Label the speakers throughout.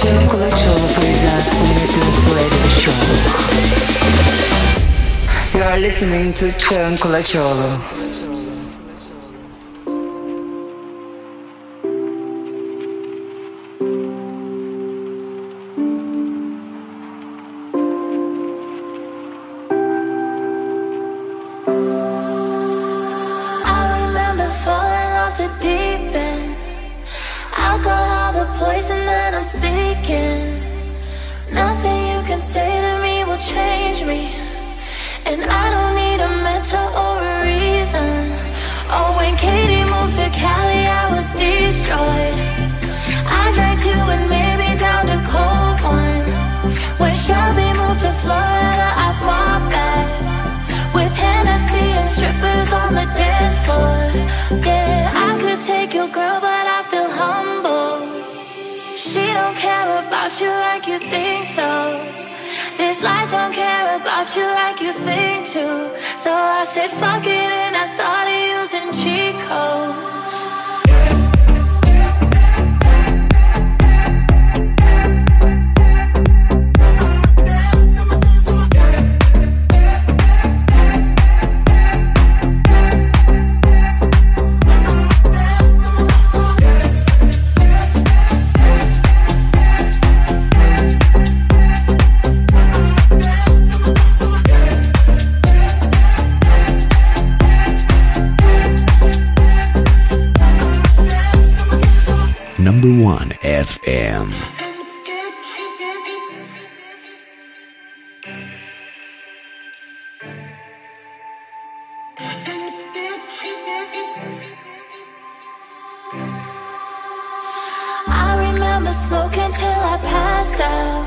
Speaker 1: Чем Кулачева произносит in Swedish show. You are listening to Чем Кулачеву.
Speaker 2: love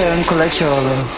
Speaker 1: listening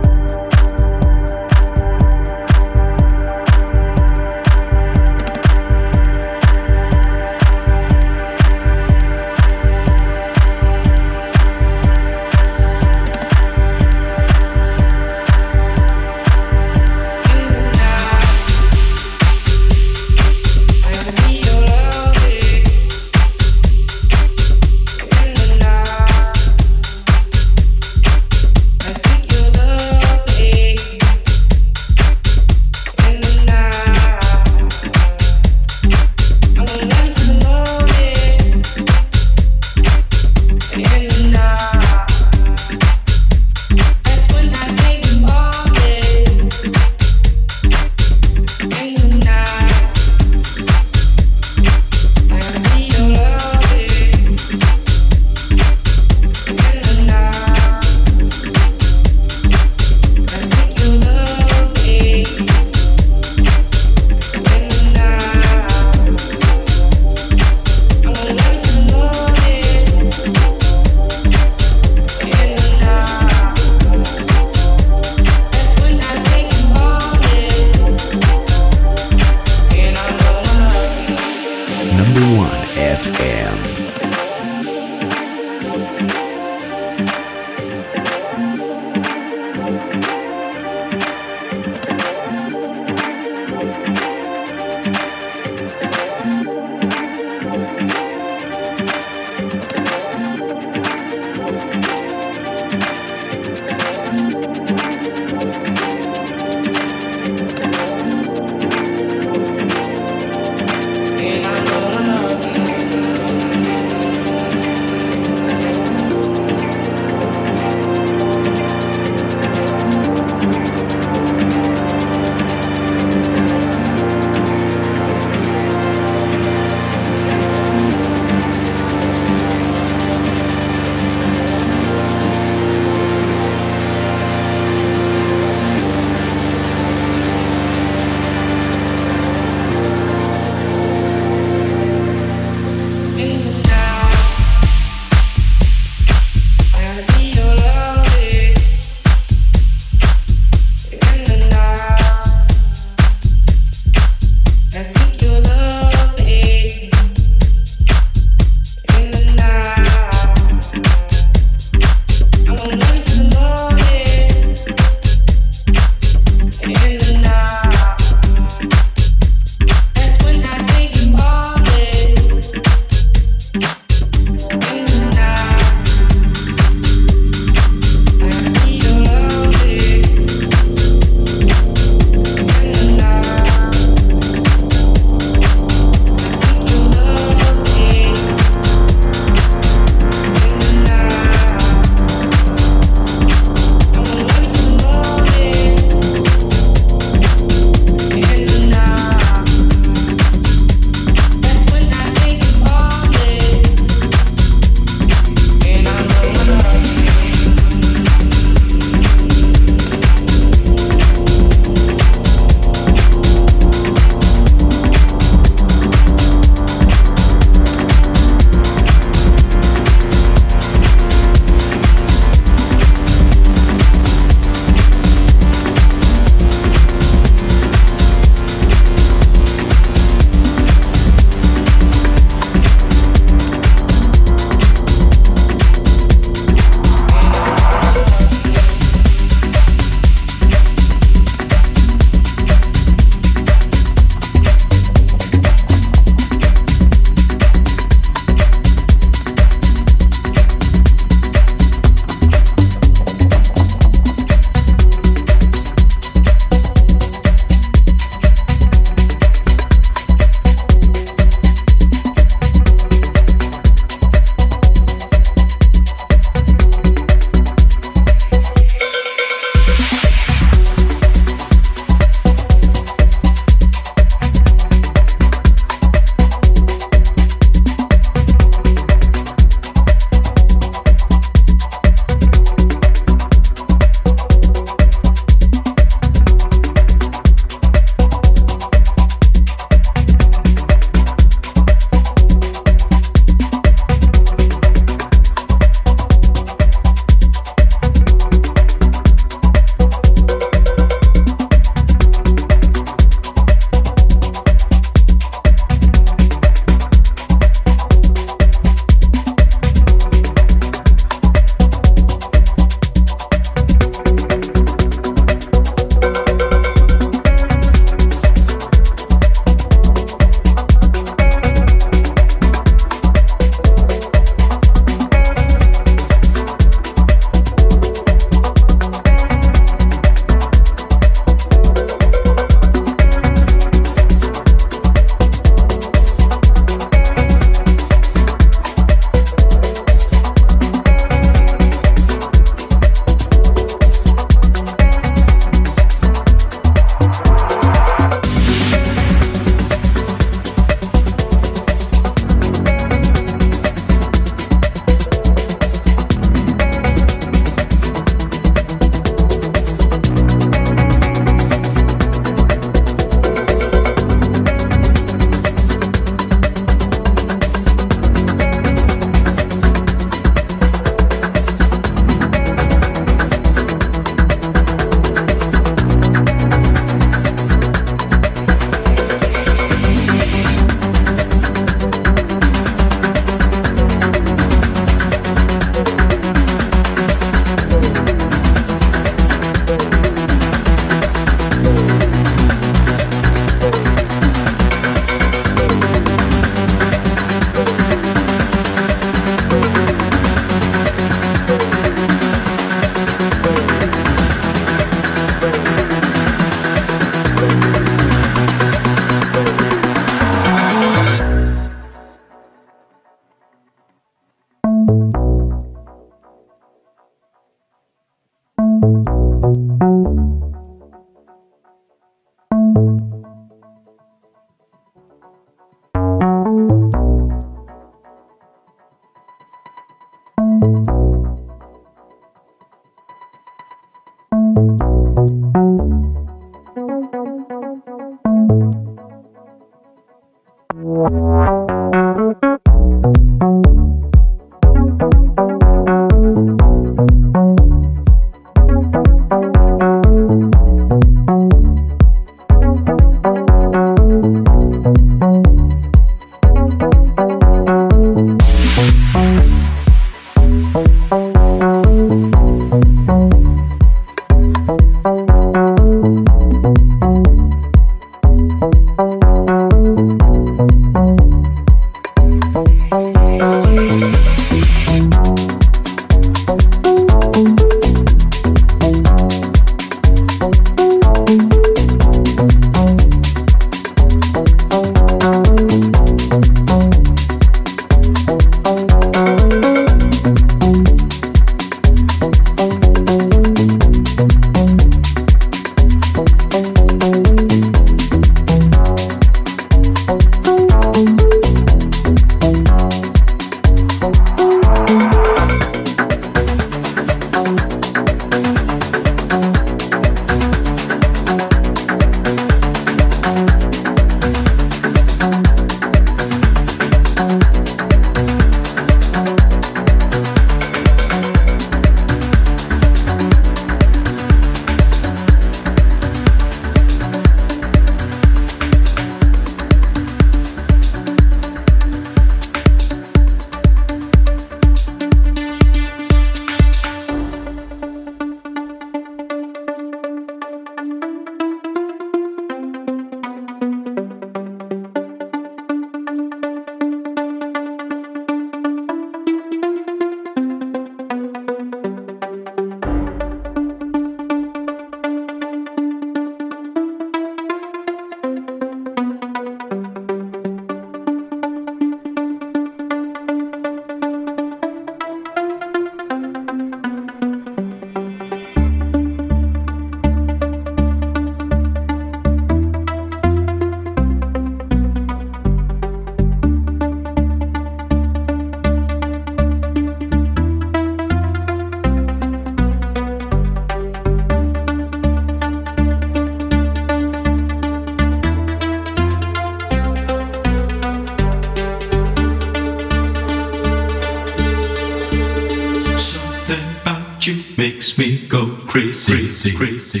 Speaker 3: crazy, crazy,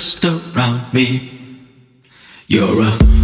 Speaker 3: twist
Speaker 4: around me.
Speaker 3: You're a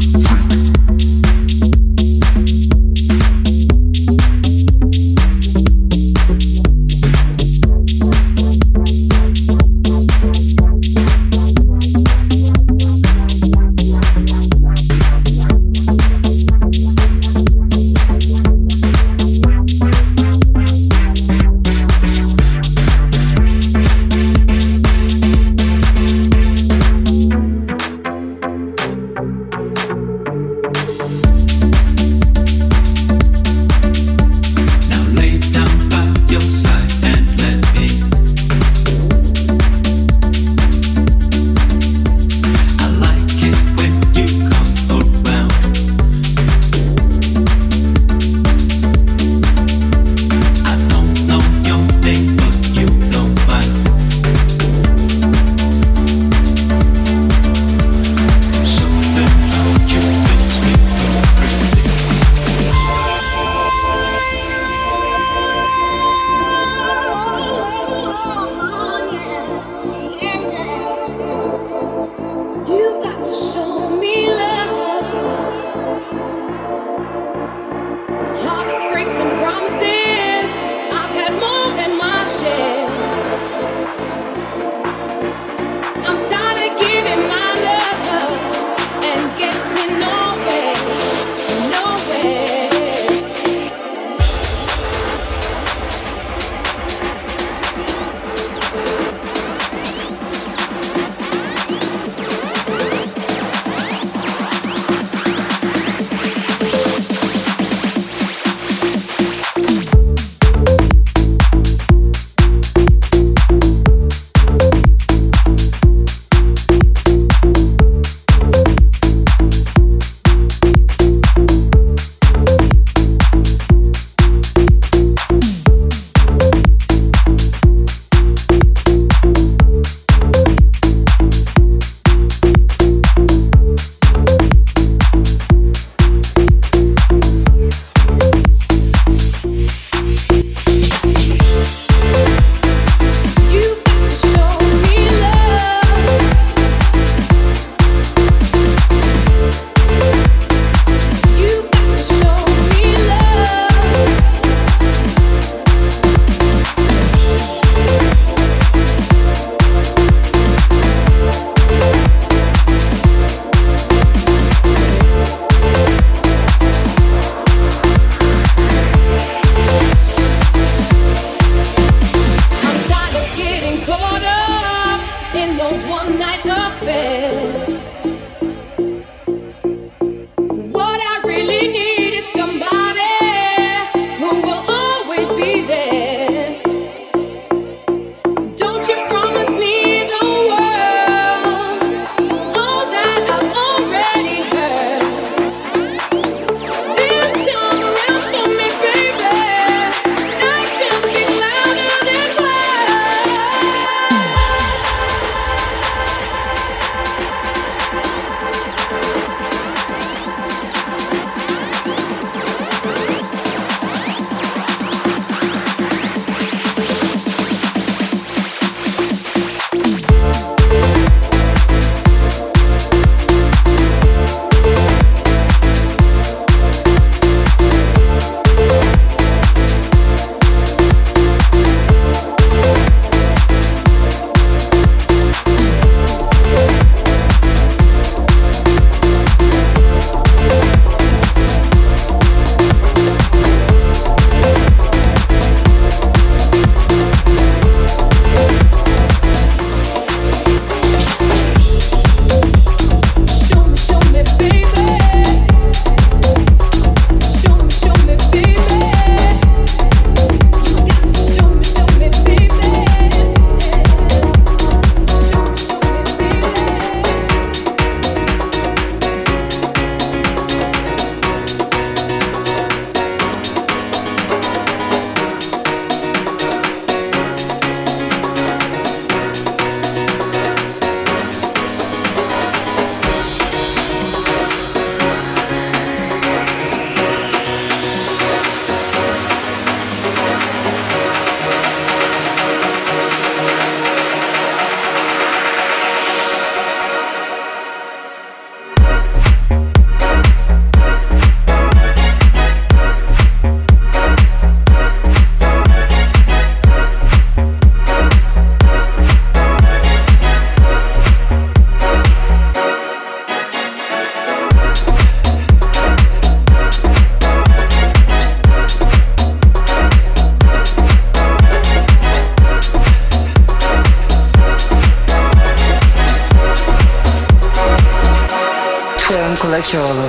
Speaker 1: Aşığım Kulaçoğlu.